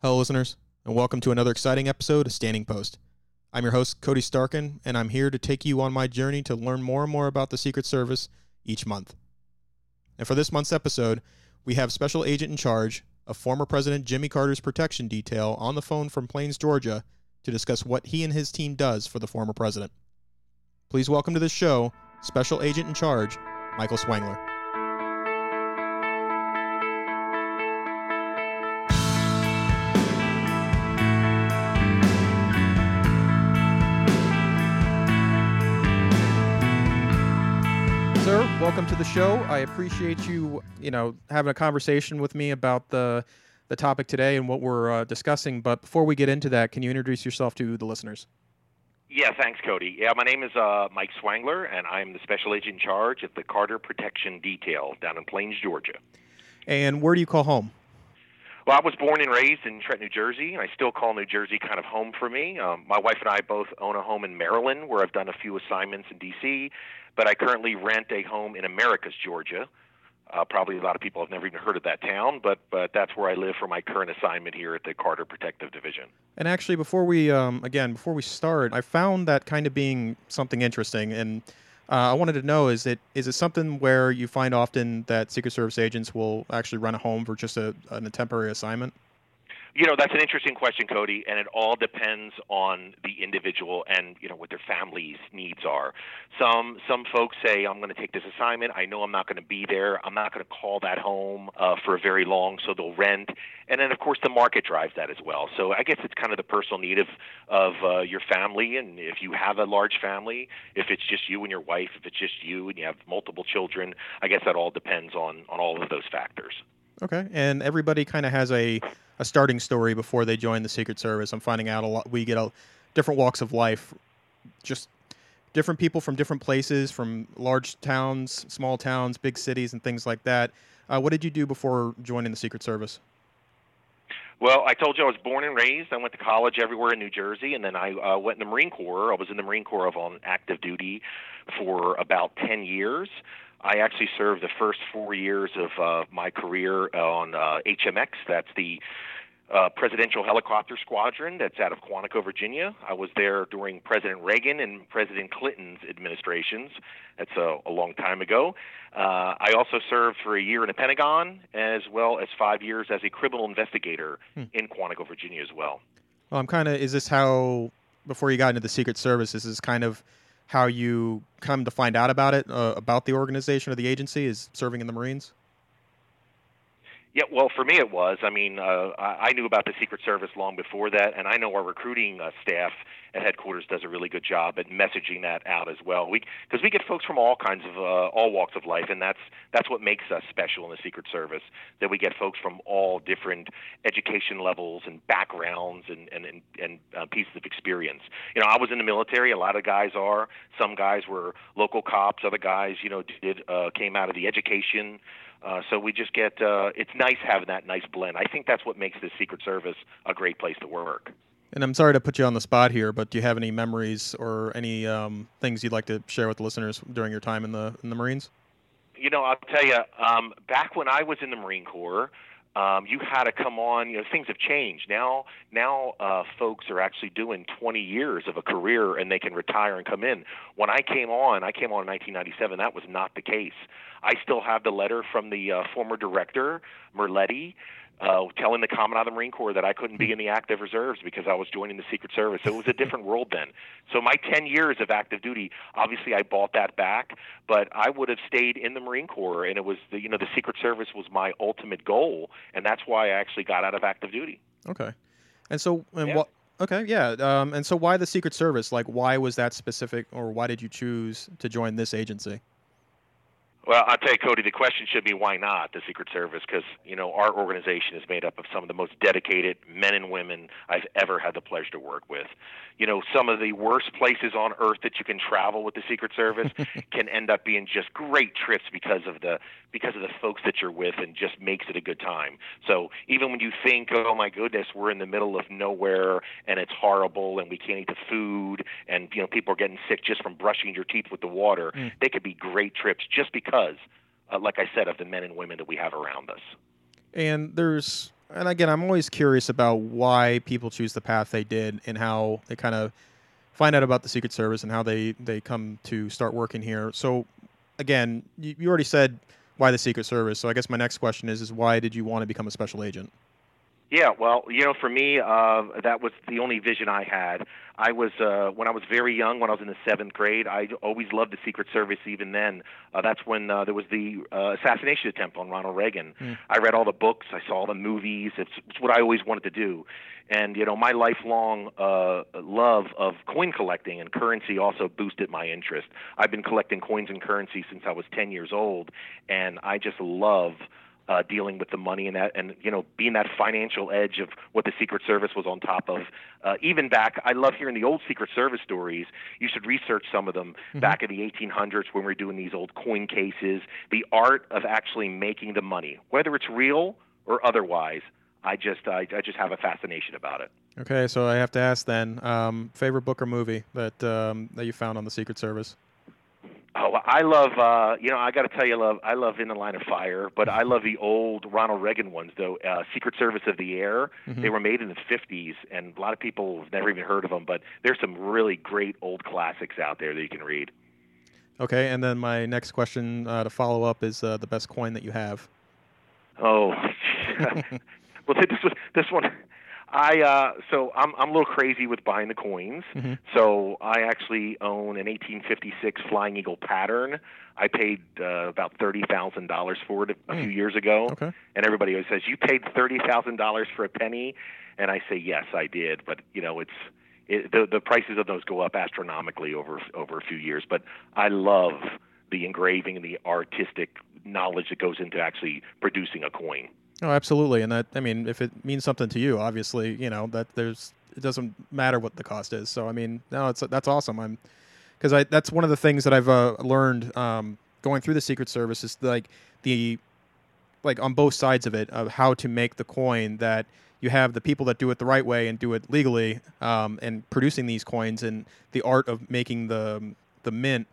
Hello, listeners, and welcome to another exciting episode of Standing Post. I'm your host, Cody Starkin, and I'm here to take you on my journey to learn more and more about the Secret Service each month. And for this month's episode, we have Special Agent in Charge of former President Jimmy Carter's protection detail on the phone from Plains, Georgia, to discuss what he and his team does for the former president. Please welcome to the show Special Agent in Charge, Michael Swangler. Welcome to the show. I appreciate you, you know, having a conversation with me about the the topic today and what we're uh, discussing. But before we get into that, can you introduce yourself to the listeners? Yeah, thanks, Cody. Yeah, my name is uh, Mike Swangler, and I'm the special agent in charge of the Carter Protection Detail down in Plains, Georgia. And where do you call home? Well, I was born and raised in Trenton, New Jersey, and I still call New Jersey kind of home for me. Um, my wife and I both own a home in Maryland, where I've done a few assignments in D.C., but I currently rent a home in Americus, Georgia. Uh, probably a lot of people have never even heard of that town, but but that's where I live for my current assignment here at the Carter Protective Division. And actually, before we um, again before we start, I found that kind of being something interesting, and uh, I wanted to know is it is it something where you find often that Secret Service agents will actually run a home for just a, a temporary assignment? You know, that's an interesting question, Cody, and it all depends on the individual and you know what their family's needs are. Some some folks say, "I'm going to take this assignment. I know I'm not going to be there. I'm not going to call that home uh, for very long, so they'll rent." And then, of course, the market drives that as well. So I guess it's kind of the personal need of of uh, your family, and if you have a large family, if it's just you and your wife, if it's just you and you have multiple children, I guess that all depends on on all of those factors. Okay, and everybody kind of has a a starting story before they join the Secret Service. I'm finding out a lot. We get a different walks of life, just different people from different places, from large towns, small towns, big cities, and things like that. Uh, what did you do before joining the Secret Service? Well, I told you I was born and raised. I went to college everywhere in New Jersey, and then I uh, went in the Marine Corps. I was in the Marine Corps on active duty for about 10 years. I actually served the first four years of uh, my career on uh, HMX. That's the uh, Presidential Helicopter Squadron that's out of Quantico, Virginia. I was there during President Reagan and President Clinton's administrations. That's a, a long time ago. Uh, I also served for a year in the Pentagon, as well as five years as a criminal investigator hmm. in Quantico, Virginia, as well. Well, I'm kind of. Is this how? Before you got into the Secret Service, this is kind of how you come to find out about it, uh, about the organization or the agency, is serving in the Marines? Yeah, well, for me it was. I mean, uh, I knew about the Secret Service long before that, and I know our recruiting uh, staff at headquarters does a really good job at messaging that out as well. We because we get folks from all kinds of uh, all walks of life, and that's that's what makes us special in the Secret Service. That we get folks from all different education levels and backgrounds and and and, and uh, pieces of experience. You know, I was in the military. A lot of guys are. Some guys were local cops. Other guys, you know, did uh, came out of the education. Uh, so we just get uh, it's nice having that nice blend. I think that's what makes the Secret Service a great place to work. And I'm sorry to put you on the spot here, but do you have any memories or any um, things you'd like to share with the listeners during your time in the in the Marines? You know, I'll tell you. Um, back when I was in the Marine Corps, um, you had to come on. You know, things have changed now. Now, uh, folks are actually doing 20 years of a career, and they can retire and come in. When I came on, I came on in 1997. That was not the case. I still have the letter from the uh, former director, Merletti, uh, telling the Commandant of the Marine Corps that I couldn't be in the active reserves because I was joining the Secret Service. So it was a different world then. So my 10 years of active duty, obviously I bought that back, but I would have stayed in the Marine Corps, and it was the, you know the Secret Service was my ultimate goal, and that's why I actually got out of active duty. Okay, and so and yeah. what? Okay, yeah, um, and so why the Secret Service? Like, why was that specific, or why did you choose to join this agency? Well, I'll tell you, Cody, the question should be why not the Secret Service? Because, you know, our organization is made up of some of the most dedicated men and women I've ever had the pleasure to work with. You know, some of the worst places on earth that you can travel with the Secret Service can end up being just great trips because of the because of the folks that you're with and just makes it a good time. So even when you think, oh my goodness, we're in the middle of nowhere and it's horrible and we can't eat the food and you know people are getting sick just from brushing your teeth with the water, mm. they could be great trips just because, uh, like I said, of the men and women that we have around us. And there's and again, I'm always curious about why people choose the path they did and how they kind of find out about the Secret Service and how they they come to start working here. So, again, you, you already said why the Secret Service. So I guess my next question is: is why did you want to become a special agent? Yeah, well, you know, for me, uh, that was the only vision I had. I was uh, when I was very young, when I was in the seventh grade. I always loved the Secret Service. Even then, uh, that's when uh, there was the uh, assassination attempt on Ronald Reagan. Mm. I read all the books, I saw all the movies. It's, it's what I always wanted to do. And you know, my lifelong uh, love of coin collecting and currency also boosted my interest. I've been collecting coins and currency since I was 10 years old, and I just love uh, dealing with the money and that, and you know, being that financial edge of what the Secret Service was on top of. Uh, even back, I love hearing the old Secret Service stories. You should research some of them mm-hmm. back in the 1800s when we were doing these old coin cases. The art of actually making the money, whether it's real or otherwise. I just, I, I just have a fascination about it. Okay, so I have to ask then, um, favorite book or movie that um, that you found on the Secret Service? Oh, I love. Uh, you know, I got to tell you, love. I love In the Line of Fire, but I love the old Ronald Reagan ones, though. Uh, Secret Service of the Air. Mm-hmm. They were made in the '50s, and a lot of people have never even heard of them. But there's some really great old classics out there that you can read. Okay, and then my next question uh, to follow up is uh, the best coin that you have. Oh, well, this was this one. I uh, so I'm I'm a little crazy with buying the coins. Mm-hmm. So I actually own an 1856 Flying Eagle pattern. I paid uh, about thirty thousand dollars for it a mm. few years ago. Okay. And everybody always says, "You paid thirty thousand dollars for a penny," and I say, "Yes, I did." But you know, it's it, the the prices of those go up astronomically over over a few years. But I love the engraving and the artistic knowledge that goes into actually producing a coin. Oh, absolutely. And that, I mean, if it means something to you, obviously, you know, that there's, it doesn't matter what the cost is. So, I mean, no, it's, that's awesome. I'm, cause I, that's one of the things that I've uh, learned um, going through the Secret Service is like the, like on both sides of it, of how to make the coin that you have the people that do it the right way and do it legally um, and producing these coins and the art of making the, the mint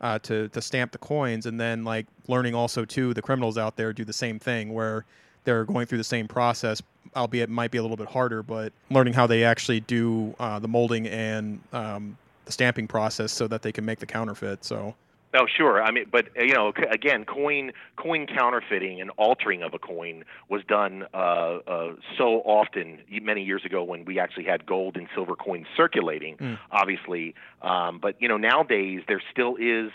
uh, to, to stamp the coins and then like learning also too the criminals out there do the same thing where they're going through the same process, albeit might be a little bit harder, but learning how they actually do uh, the molding and um, the stamping process so that they can make the counterfeit. So. Oh, sure. I mean, but you know, again, coin coin counterfeiting and altering of a coin was done uh, uh, so often many years ago when we actually had gold and silver coins circulating. Mm. Obviously, um, but you know, nowadays there still is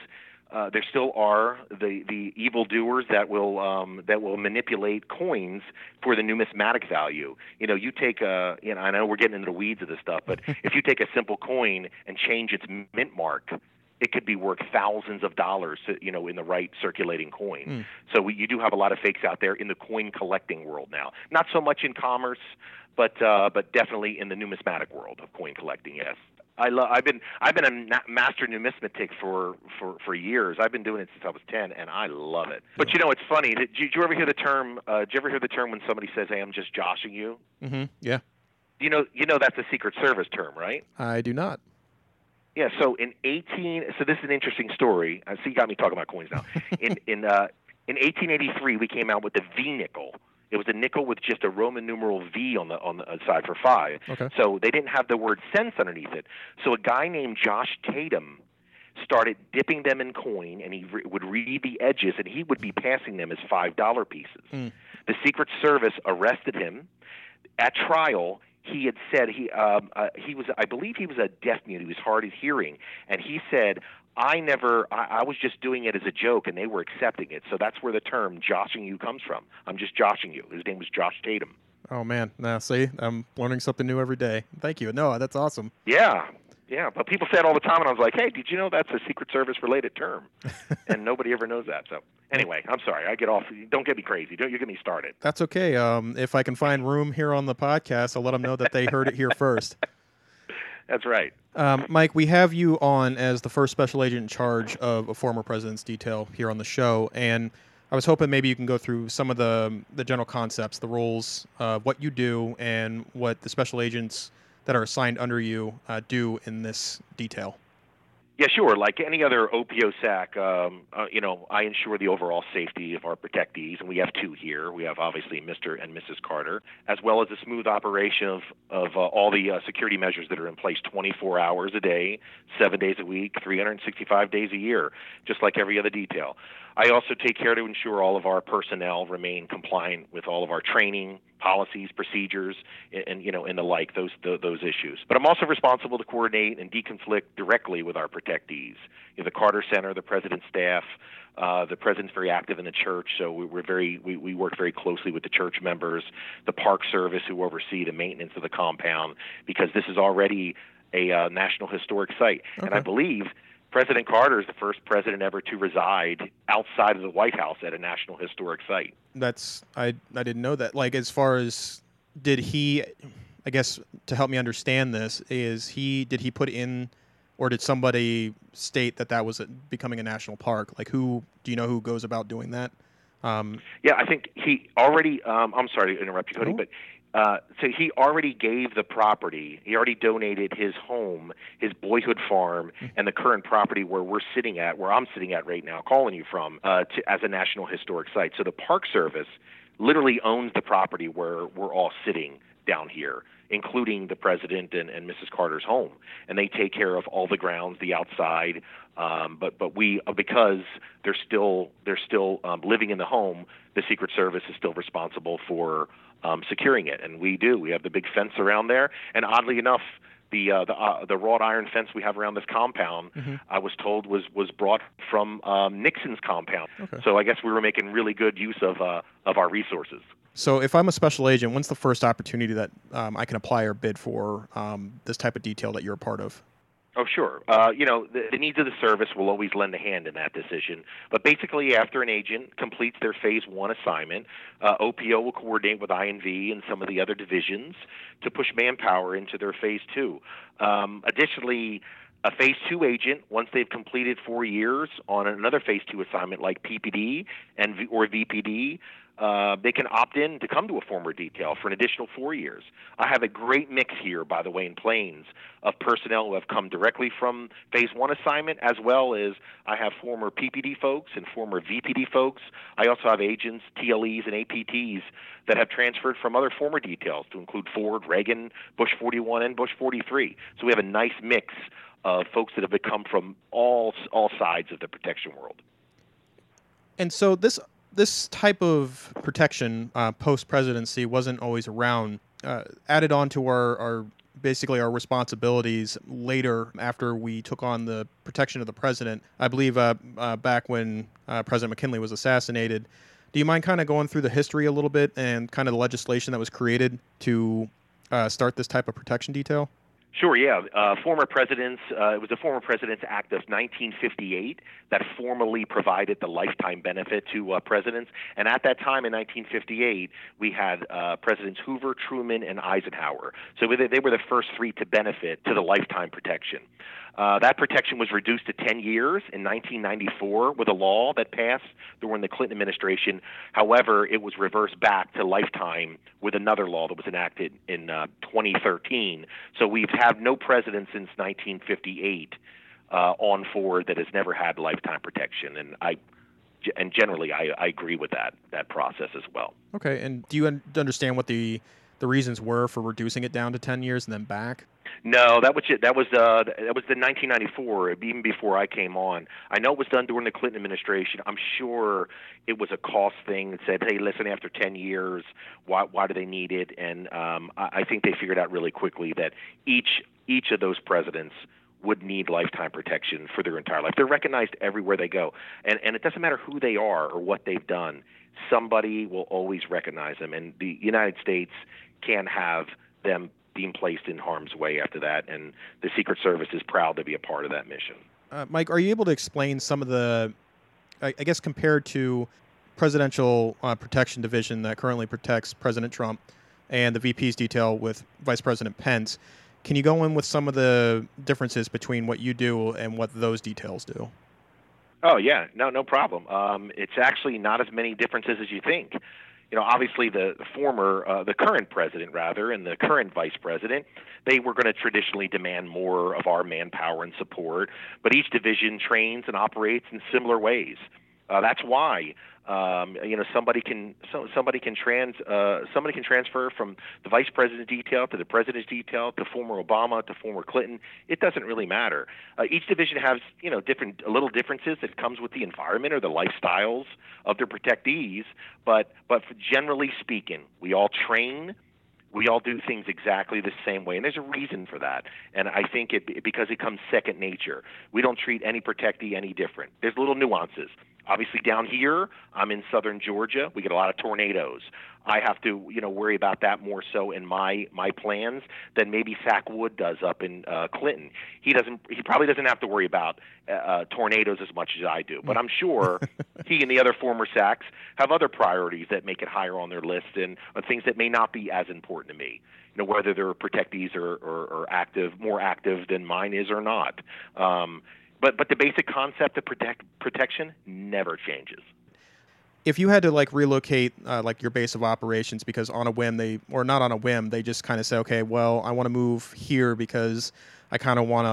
uh, there still are the the evildoers that will um, that will manipulate coins for the numismatic value. You know, you take a you know I know we're getting into the weeds of this stuff, but if you take a simple coin and change its mint mark, it could be worth thousands of dollars, you know, in the right circulating coin. Mm. So we, you do have a lot of fakes out there in the coin collecting world now. Not so much in commerce, but uh, but definitely in the numismatic world of coin collecting. Yes. I love. I've been I've been a master numismatic for, for for years. I've been doing it since I was ten, and I love it. But you know, it's funny. Did you, did you ever hear the term? Uh, did you ever hear the term when somebody says, "Hey, I'm just joshing you"? Mm-hmm. Yeah. You know, you know that's a Secret Service term, right? I do not. Yeah. So in 18, so this is an interesting story. I see you got me talking about coins now. in in uh, in 1883, we came out with the V nickel it was a nickel with just a Roman numeral V on the on the side for five. Okay. So they didn't have the word cents underneath it. So a guy named Josh Tatum started dipping them in coin, and he re- would read the edges, and he would be passing them as five dollar pieces. Mm. The Secret Service arrested him at trial. He had said he um, uh, he was I believe he was a deaf mute. He was hard of hearing, and he said I never, I, I was just doing it as a joke and they were accepting it. So that's where the term joshing you comes from. I'm just joshing you. His name was Josh Tatum. Oh, man. Now, see, I'm learning something new every day. Thank you. No, that's awesome. Yeah. Yeah. But people say it all the time. And I was like, hey, did you know that's a Secret Service related term? and nobody ever knows that. So anyway, I'm sorry. I get off. Don't get me crazy. Don't you get me started. That's okay. Um, if I can find room here on the podcast, I'll let them know that they heard it here first. That's right. Um, Mike, we have you on as the first special agent in charge of a former president's detail here on the show, and I was hoping maybe you can go through some of the the general concepts, the roles, uh, what you do, and what the special agents that are assigned under you uh, do in this detail. Yeah, sure. Like any other OPOSAC, um, uh, you know, I ensure the overall safety of our protectees, and we have two here. We have obviously Mr. and Mrs. Carter, as well as the smooth operation of of uh, all the uh, security measures that are in place 24 hours a day, seven days a week, 365 days a year, just like every other detail. I also take care to ensure all of our personnel remain compliant with all of our training, policies, procedures, and, and you know, and the like, those the, those issues. But I'm also responsible to coordinate and deconflict directly with our protectees. You know, the Carter Center, the president's staff, uh, the president's very active in the church, so we, we're very we, we work very closely with the church members, the Park Service who oversee the maintenance of the compound, because this is already a uh, national historic site, okay. and I believe President Carter is the first president ever to reside outside of the White House at a national historic site. That's I I didn't know that. Like as far as did he I guess to help me understand this is he did he put in or did somebody state that that was becoming a national park? Like who do you know who goes about doing that? Um, yeah, I think he already. Um, I'm sorry to interrupt you, Cody, oh. but uh, so he already gave the property. He already donated his home, his boyhood farm, mm-hmm. and the current property where we're sitting at, where I'm sitting at right now, calling you from, uh, to, as a national historic site. So the Park Service literally owns the property where we're all sitting down here, including the president and, and Mrs. Carter's home, and they take care of all the grounds, the outside. Um, but but we uh, because they're still they're still um, living in the home, the Secret Service is still responsible for um, securing it, and we do. We have the big fence around there, and oddly enough, the uh, the, uh, the wrought iron fence we have around this compound, mm-hmm. I was told was was brought from um, Nixon's compound. Okay. So I guess we were making really good use of uh, of our resources. So if I'm a special agent, when's the first opportunity that um, I can apply or bid for um, this type of detail that you're a part of? Oh, sure. Uh, you know, the, the, needs of the service will always lend a hand in that decision. But basically, after an agent completes their phase one assignment, uh, OPO will coordinate with INV and some of the other divisions to push manpower into their phase two. Um, additionally, a phase two agent, once they've completed four years on another phase two assignment like PPD and or VPD, uh, they can opt in to come to a former detail for an additional four years. I have a great mix here, by the way, in Plains of personnel who have come directly from phase one assignment, as well as I have former PPD folks and former VPD folks. I also have agents, TLEs, and APTs that have transferred from other former details to include Ford, Reagan, Bush 41, and Bush 43. So we have a nice mix of folks that have come from all all sides of the protection world. And so this this type of protection uh, post presidency wasn't always around. Uh, added on to our, our basically our responsibilities later after we took on the protection of the president. I believe uh, uh back when uh, President McKinley was assassinated. Do you mind kind of going through the history a little bit and kind of the legislation that was created to uh, start this type of protection detail? Sure, yeah. Uh, former presidents, uh, it was the former President's Act of 1958 that formally provided the lifetime benefit to uh, presidents. And at that time in 1958, we had uh, Presidents Hoover, Truman, and Eisenhower. So they were the first three to benefit to the lifetime protection. Uh, that protection was reduced to 10 years in 1994 with a law that passed during the Clinton administration. However, it was reversed back to lifetime with another law that was enacted in uh, 2013. So we've had no president since 1958 uh, on forward that has never had lifetime protection, and I and generally I, I agree with that that process as well. Okay, and do you understand what the the reasons were for reducing it down to 10 years and then back? No, that was it. That was uh, that was the 1994, even before I came on. I know it was done during the Clinton administration. I'm sure it was a cost thing that said, "Hey, listen, after 10 years, why why do they need it?" And um, I, I think they figured out really quickly that each each of those presidents would need lifetime protection for their entire life. They're recognized everywhere they go, and and it doesn't matter who they are or what they've done. Somebody will always recognize them, and the United States can have them being placed in harm's way after that. And the Secret Service is proud to be a part of that mission. Uh, Mike, are you able to explain some of the, I, I guess, compared to Presidential uh, Protection Division that currently protects President Trump and the VP's detail with Vice President Pence? Can you go in with some of the differences between what you do and what those details do? Oh yeah, no, no problem. Um, it's actually not as many differences as you think you know, obviously the, former, uh, the current president rather, and the current vice president, they were going to traditionally demand more of our manpower and support. But each division trains and operates in similar ways. Uh, that's why um, you know somebody can so, somebody can trans uh, somebody can transfer from the vice president's detail to the president's detail to former Obama to former Clinton. It doesn't really matter. Uh, each division has you know different little differences that comes with the environment or the lifestyles of their protectees. But but generally speaking, we all train we all do things exactly the same way, and there's a reason for that. And I think it because it comes second nature. We don't treat any protectee any different. There's little nuances. Obviously, down here, I'm in southern Georgia. We get a lot of tornadoes. I have to, you know, worry about that more so in my my plans than maybe Sac Wood does up in uh, Clinton. He doesn't. He probably doesn't have to worry about uh, uh tornadoes as much as I do. But I'm sure he and the other former Sacs have other priorities that make it higher on their list and uh, things that may not be as important to me. You know, whether their protectees are, are, or active, more active than mine is or not. Um, but but the basic concept of protect protection never changes. If you had to like relocate uh, like your base of operations because on a whim they or not on a whim they just kind of say okay well I want to move here because I kind of want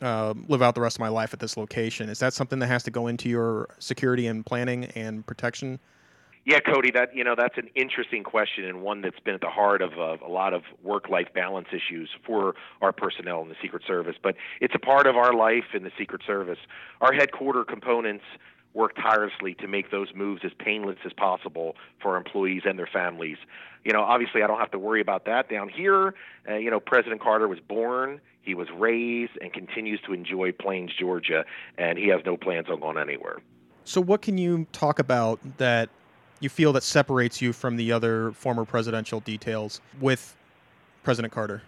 to uh, live out the rest of my life at this location. Is that something that has to go into your security and planning and protection? Yeah, Cody, that you know that's an interesting question and one that's been at the heart of a lot of work-life balance issues for our personnel in the Secret Service. But it's a part of our life in the Secret Service. Our headquarter components work tirelessly to make those moves as painless as possible for our employees and their families. You know, obviously, I don't have to worry about that down here. Uh, you know, President Carter was born, he was raised, and continues to enjoy Plains, Georgia, and he has no plans on going anywhere. So, what can you talk about that you feel that separates you from the other former presidential details with President Carter?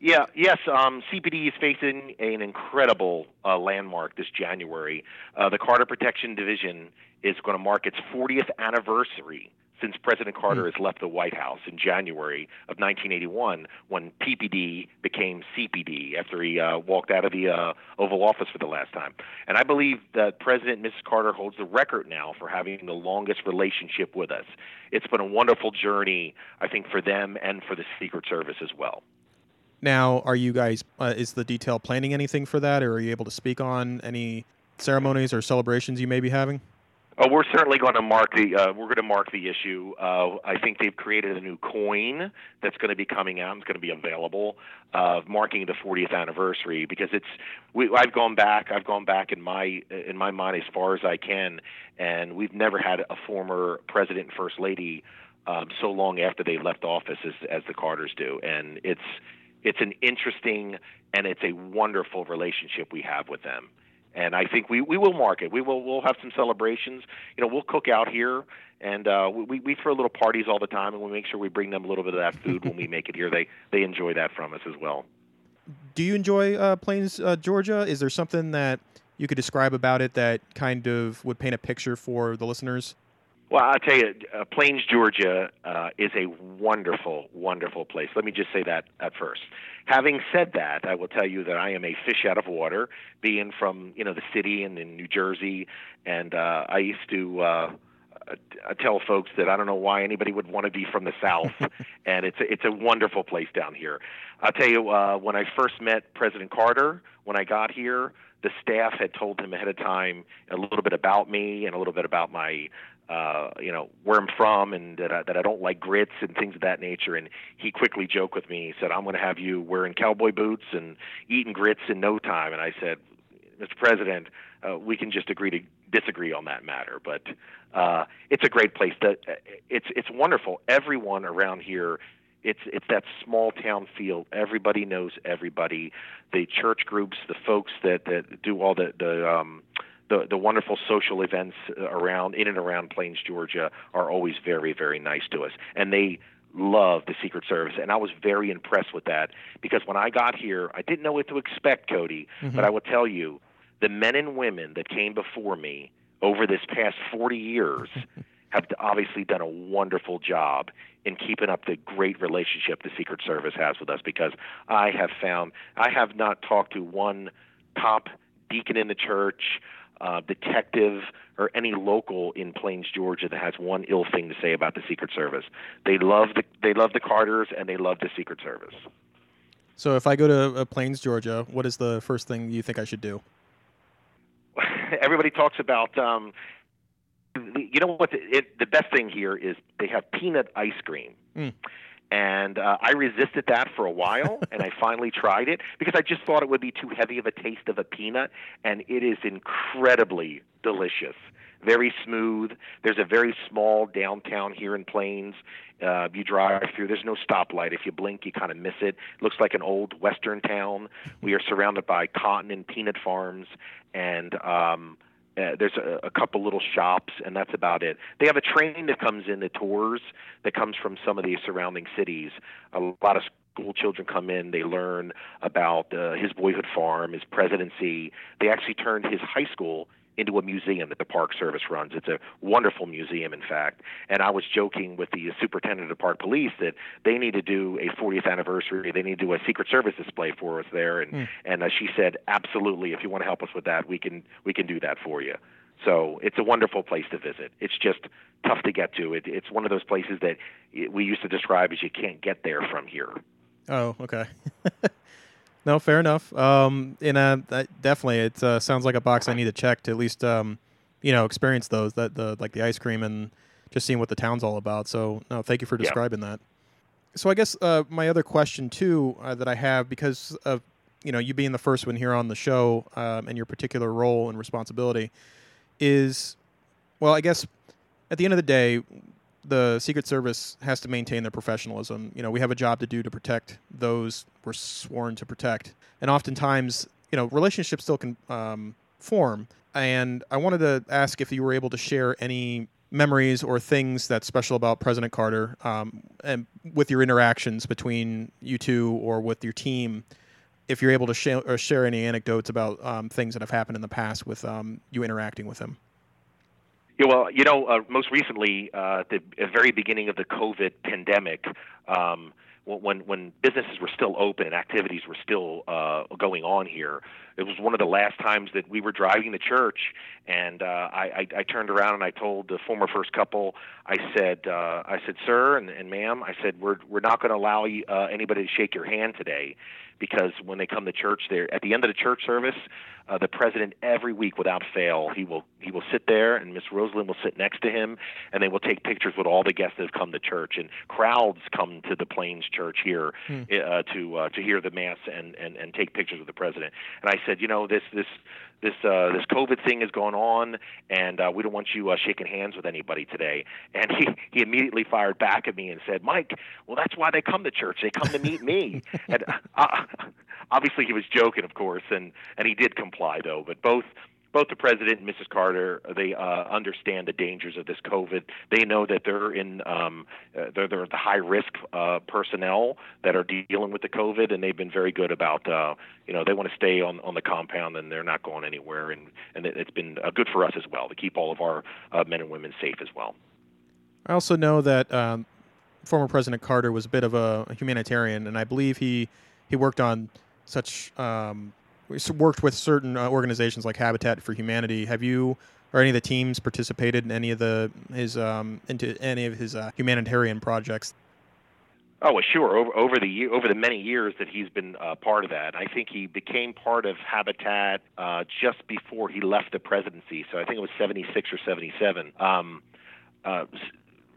Yeah, yes. Um, CPD is facing an incredible uh, landmark this January. Uh, the Carter Protection Division is going to mark its 40th anniversary since President Carter mm. has left the White House in January of 1981 when PPD became CPD after he uh, walked out of the uh, Oval Office for the last time. And I believe that President Mrs. Carter holds the record now for having the longest relationship with us. It's been a wonderful journey, I think, for them and for the Secret Service as well. Now, are you guys, uh, is the detail planning anything for that, or are you able to speak on any ceremonies or celebrations you may be having? Oh, we're certainly going to mark the uh, we're going to mark the issue. Uh, I think they've created a new coin that's going to be coming out. It's going to be available, uh, marking the 40th anniversary because it's. We, I've gone back. I've gone back in my in my mind as far as I can, and we've never had a former president and first lady um, so long after they left office as as the Carters do, and it's it's an interesting and it's a wonderful relationship we have with them and I think we, we will mark it. We will we'll have some celebrations. You know, we'll cook out here, and uh, we we throw little parties all the time, and we make sure we bring them a little bit of that food when we make it here. They they enjoy that from us as well. Do you enjoy uh, Plains, uh, Georgia? Is there something that you could describe about it that kind of would paint a picture for the listeners? Well, I'll tell you, uh, Plains, Georgia uh, is a wonderful, wonderful place. Let me just say that at first. Having said that, I will tell you that I am a fish out of water, being from you know the city and in New Jersey, and uh, I used to. Uh, I tell folks that I don't know why anybody would want to be from the South, and it's a, it's a wonderful place down here. I'll tell you, uh, when I first met President Carter, when I got here, the staff had told him ahead of time a little bit about me and a little bit about my uh, you know, where I'm from and that I, that I don't like grits and things of that nature. And he quickly joked with me. He said, "I'm going to have you wearing cowboy boots and eating grits in no time." And I said, "Mr. President, uh, we can just agree to disagree on that matter." But uh, it's a great place. To, it's it's wonderful. Everyone around here it's it's that small town feel. Everybody knows everybody. The church groups, the folks that that do all the the um, the the wonderful social events around in and around Plains, Georgia, are always very very nice to us, and they love the Secret Service, and I was very impressed with that because when I got here, I didn't know what to expect, Cody. Mm-hmm. But I will tell you, the men and women that came before me over this past 40 years have obviously done a wonderful job in keeping up the great relationship the Secret Service has with us because I have found I have not talked to one top deacon in the church uh, detective or any local in Plains, Georgia, that has one ill thing to say about the Secret Service. They love the they love the Carters and they love the Secret Service. So if I go to uh, Plains, Georgia, what is the first thing you think I should do? Everybody talks about. Um, you know what? The, it, the best thing here is they have peanut ice cream. Mm. And uh, I resisted that for a while, and I finally tried it because I just thought it would be too heavy of a taste of a peanut, and it is incredibly delicious. Very smooth. There's a very small downtown here in Plains. Uh, you drive through. There's no stoplight. If you blink, you kind of miss it. Looks like an old western town. We are surrounded by cotton and peanut farms, and um, uh, there's a, a couple little shops, and that's about it. They have a train that comes in that tours that comes from some of the surrounding cities. A lot of school children come in. They learn about uh, his boyhood farm, his presidency. They actually turned his high school into a museum that the Park Service runs. It's a wonderful museum, in fact. And I was joking with the superintendent of Park Police that they need to do a 40th anniversary. They need to do a Secret Service display for us there. And mm. and uh, she said, absolutely. If you want to help us with that, we can we can do that for you. So it's a wonderful place to visit. It's just tough to get to. It, it's one of those places that we used to describe as you can't get there from here. Oh, okay. No, fair enough. Um, and uh, that definitely, it uh, sounds like a box I need to check to at least, um, you know, experience those that the like the ice cream and just seeing what the town's all about. So, no, thank you for describing yeah. that. So, I guess uh, my other question too uh, that I have because of you know you being the first one here on the show um, and your particular role and responsibility is, well, I guess at the end of the day, the Secret Service has to maintain their professionalism. You know, we have a job to do to protect those we're sworn to protect, and oftentimes, you know, relationships still can um, form. And I wanted to ask if you were able to share any memories or things that's special about President Carter, um, and with your interactions between you two or with your team. If you're able to share, share any anecdotes about um, things that have happened in the past with um, you interacting with him. Yeah, well, you know, uh, most recently, uh, at the very beginning of the COVID pandemic, um, when when businesses were still open and activities were still uh, going on here, it was one of the last times that we were driving to church, and uh, I, I, I turned around and I told the former first couple, I said, uh, I said, sir and, and ma'am, I said, we're we're not going to allow you, uh, anybody to shake your hand today because when they come to church there at the end of the church service uh, the president every week without fail he will he will sit there and miss Rosalynn will sit next to him and they will take pictures with all the guests that have come to church and crowds come to the plains church here hmm. uh, to uh, to hear the mass and, and and take pictures with the president and i said you know this this this uh, this COVID thing is going on, and uh, we don't want you uh, shaking hands with anybody today. And he he immediately fired back at me and said, Mike, well that's why they come to church. They come to meet me. and uh, obviously he was joking, of course, and and he did comply though. But both both the president and Mrs. Carter, they uh, understand the dangers of this COVID. They know that they're in um, uh, they're, they're the high risk uh, personnel that are dealing with the COVID, and they've been very good about uh, you know they want to stay on on the compound and they're not going anywhere, and and it, has been uh, good for us as well to keep all of our uh, men and women safe as well. I also know that um, former President Carter was a bit of a humanitarian, and I believe he he worked on such um, worked with certain uh, organizations like Habitat for Humanity. Have you or any of the teams participated in any of the his um, into any of his uh, humanitarian projects? Oh, well, sure. Over over the year, over the many years that he's been uh, part of that, I think he became part of Habitat uh, just before he left the presidency. So I think it was seventy six or seventy seven. Um, uh,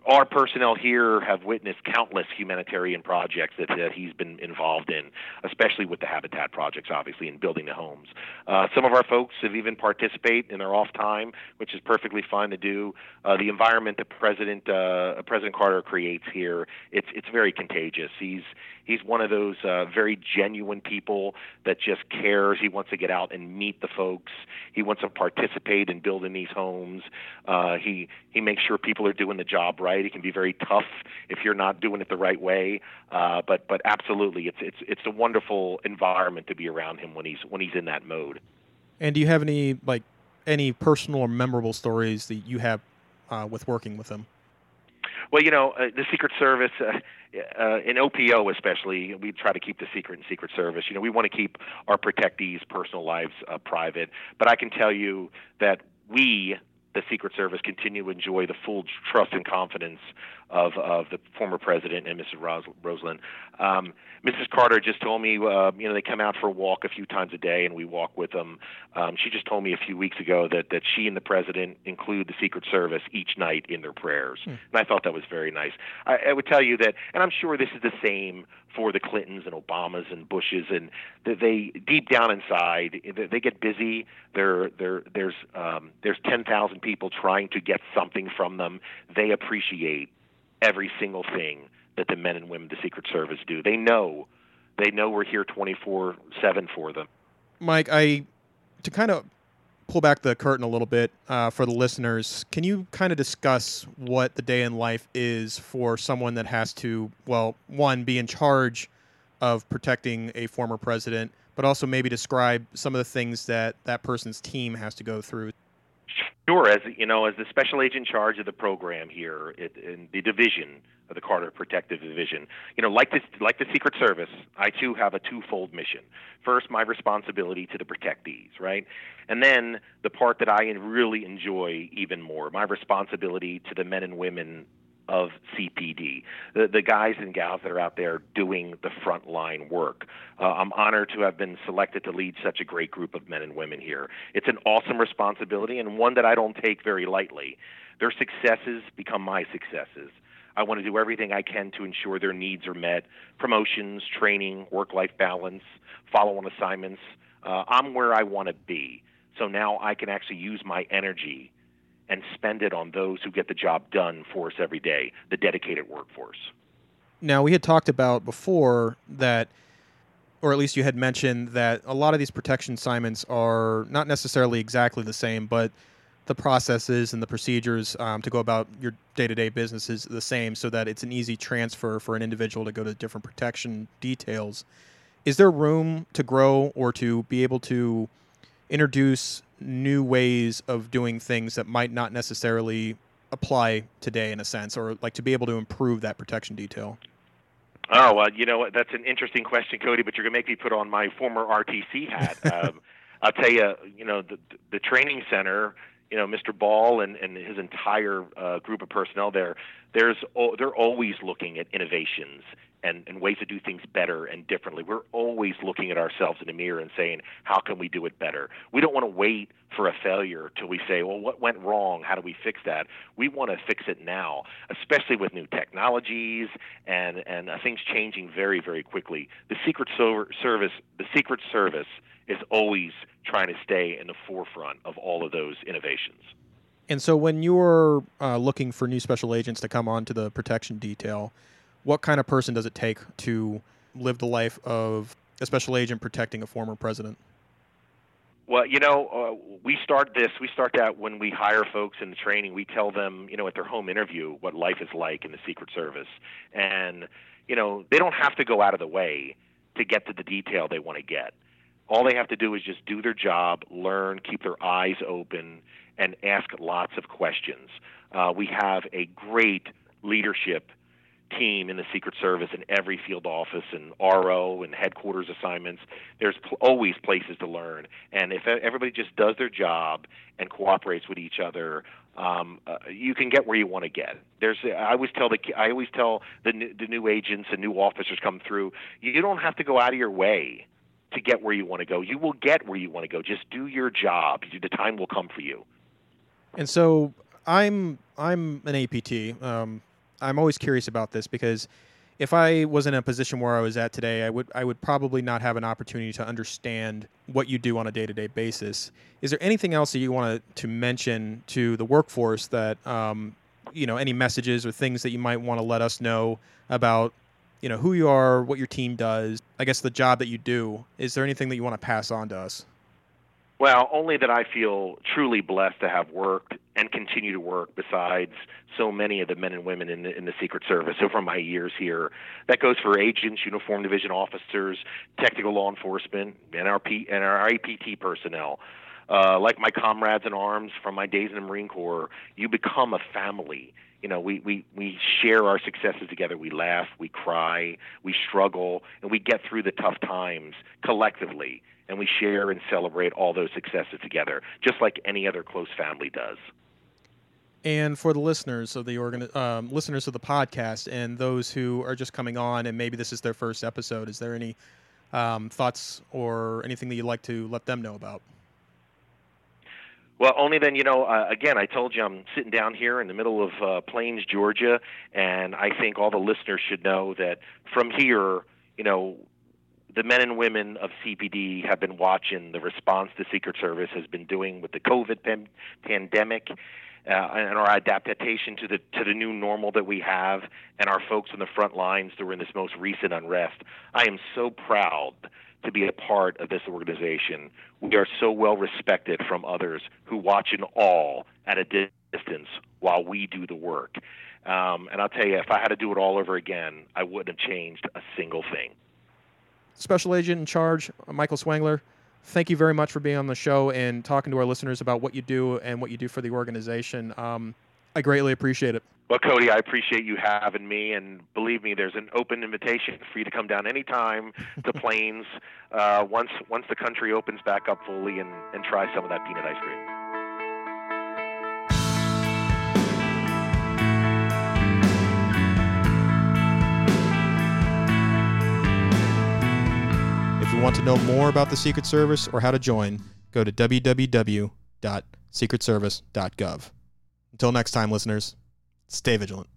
our personnel here have witnessed countless humanitarian projects that, that he's been involved in, especially with the Habitat projects, obviously, in building the homes. Uh, some of our folks have even participated in their off time, which is perfectly fine to do. Uh, the environment that President uh, President Carter creates here, it's it's very contagious. He's he's one of those uh, very genuine people that just cares. He wants to get out and meet the folks. He wants to participate in building these homes. Uh, he he makes sure people are doing the job right. He can be very tough if you're not doing it the right way. Uh, but but absolutely, it's it's it's a wonderful environment to be around him when he's when he's in that mode. And do you have any like any personal or memorable stories that you have uh, with working with him? Well, you know, uh, the Secret Service, uh, uh, in OPO especially, we try to keep the secret in Secret Service. You know, we want to keep our protectees' personal lives uh, private. But I can tell you that we, the Secret Service, continue to enjoy the full trust and confidence of, of the former president and Mrs. Ros- Rosalynn. Um, Mrs. Carter just told me, uh, you know, they come out for a walk a few times a day, and we walk with them. Um, she just told me a few weeks ago that that she and the president include the Secret Service each night in their prayers, hmm. and I thought that was very nice. I, I would tell you that, and I'm sure this is the same for the Clintons and Obamas and Bushes, and that they deep down inside they get busy. There, there, there's um, there's 10,000 people trying to get something from them. They appreciate every single thing that the men and women of the Secret Service do. They know, they know we're here 24 seven for them. Mike, I to kind of pull back the curtain a little bit uh, for the listeners. Can you kind of discuss what the day in life is for someone that has to, well, one, be in charge of protecting a former president, but also maybe describe some of the things that that person's team has to go through? Sure, as you know, as the special agent in charge of the program here in the division of the Carter Protective Division, you know, like this, like the Secret Service, I too have a twofold mission. First, my responsibility to the protectees, right, and then the part that I really enjoy even more, my responsibility to the men and women of CPD, the, the guys and gals that are out there doing the frontline work. Uh, I'm honored to have been selected to lead such a great group of men and women here. It's an awesome responsibility and one that I don't take very lightly. Their successes become my successes. I want to do everything I can to ensure their needs are met promotions, training, work life balance, follow on assignments. Uh, I'm where I want to be. So now I can actually use my energy and spend it on those who get the job done for us every day, the dedicated workforce. Now, we had talked about before that, or at least you had mentioned that a lot of these protection assignments are not necessarily exactly the same, but the processes and the procedures um, to go about your day-to-day business is the same so that it's an easy transfer for an individual to go to different protection details is there room to grow or to be able to introduce new ways of doing things that might not necessarily apply today in a sense or like to be able to improve that protection detail oh well you know what that's an interesting question cody but you're going to make me put on my former rtc hat um, i'll tell you you know the, the training center you know Mr. Ball and, and his entire uh, group of personnel there, there's they're always looking at innovations and, and ways to do things better and differently. We're always looking at ourselves in the mirror and saying, how can we do it better? We don't want to wait for a failure till we say, well, what went wrong? How do we fix that? We want to fix it now, especially with new technologies and and uh, things changing very very quickly. The Secret Service, the Secret Service is always trying to stay in the forefront of all of those innovations. And so, when you're uh, looking for new special agents to come onto the protection detail, what kind of person does it take to live the life of a special agent protecting a former president? Well, you know, uh, we start this. We start that when we hire folks in the training. We tell them, you know, at their home interview, what life is like in the Secret Service, and you know, they don't have to go out of the way to get to the detail they want to get. All they have to do is just do their job, learn, keep their eyes open, and ask lots of questions. Uh, we have a great leadership team in the Secret Service in every field office and RO and headquarters assignments. There's pl- always places to learn, and if everybody just does their job and cooperates with each other, um, uh, you can get where you want to get. There's, I always tell the, I always tell the new, the new agents and new officers come through. You don't have to go out of your way to get where you want to go. You will get where you want to go. Just do your job. The time will come for you. And so I'm I'm an APT. Um, I'm always curious about this because if I was in a position where I was at today, I would I would probably not have an opportunity to understand what you do on a day to day basis. Is there anything else that you want to mention to the workforce that um, you know any messages or things that you might want to let us know about you know who you are, what your team does, I guess the job that you do. Is there anything that you want to pass on to us? Well, only that I feel truly blessed to have worked and continue to work besides so many of the men and women in the, in the Secret Service over my years here. That goes for agents, uniform division officers, technical law enforcement, and our, P, and our APT personnel. uh, like my comrades in arms from my days in the Marine Corps, you become a family. You know, we, we, we share our successes together. We laugh, we cry, we struggle, and we get through the tough times collectively. And we share and celebrate all those successes together, just like any other close family does. And for the listeners of the organ, um, listeners of the podcast, and those who are just coming on, and maybe this is their first episode, is there any um, thoughts or anything that you'd like to let them know about? Well, only then, you know, uh, again, I told you I'm sitting down here in the middle of uh, Plains, Georgia, and I think all the listeners should know that from here, you know, the men and women of CPD have been watching the response the Secret Service has been doing with the COVID pan- pandemic uh, and our adaptation to the to the new normal that we have, and our folks on the front lines during this most recent unrest. I am so proud to be a part of this organization. We are so well respected from others who watch in awe at a distance while we do the work. Um, and I'll tell you, if I had to do it all over again, I wouldn't have changed a single thing. Special Agent in Charge, Michael Swangler, thank you very much for being on the show and talking to our listeners about what you do and what you do for the organization. Um, I greatly appreciate it. Well, Cody, I appreciate you having me, and believe me, there's an open invitation for you to come down anytime to Plains uh, once once the country opens back up fully and, and try some of that peanut ice cream. Want to know more about the Secret Service or how to join, go to www.secretservice.gov. Until next time, listeners, stay vigilant.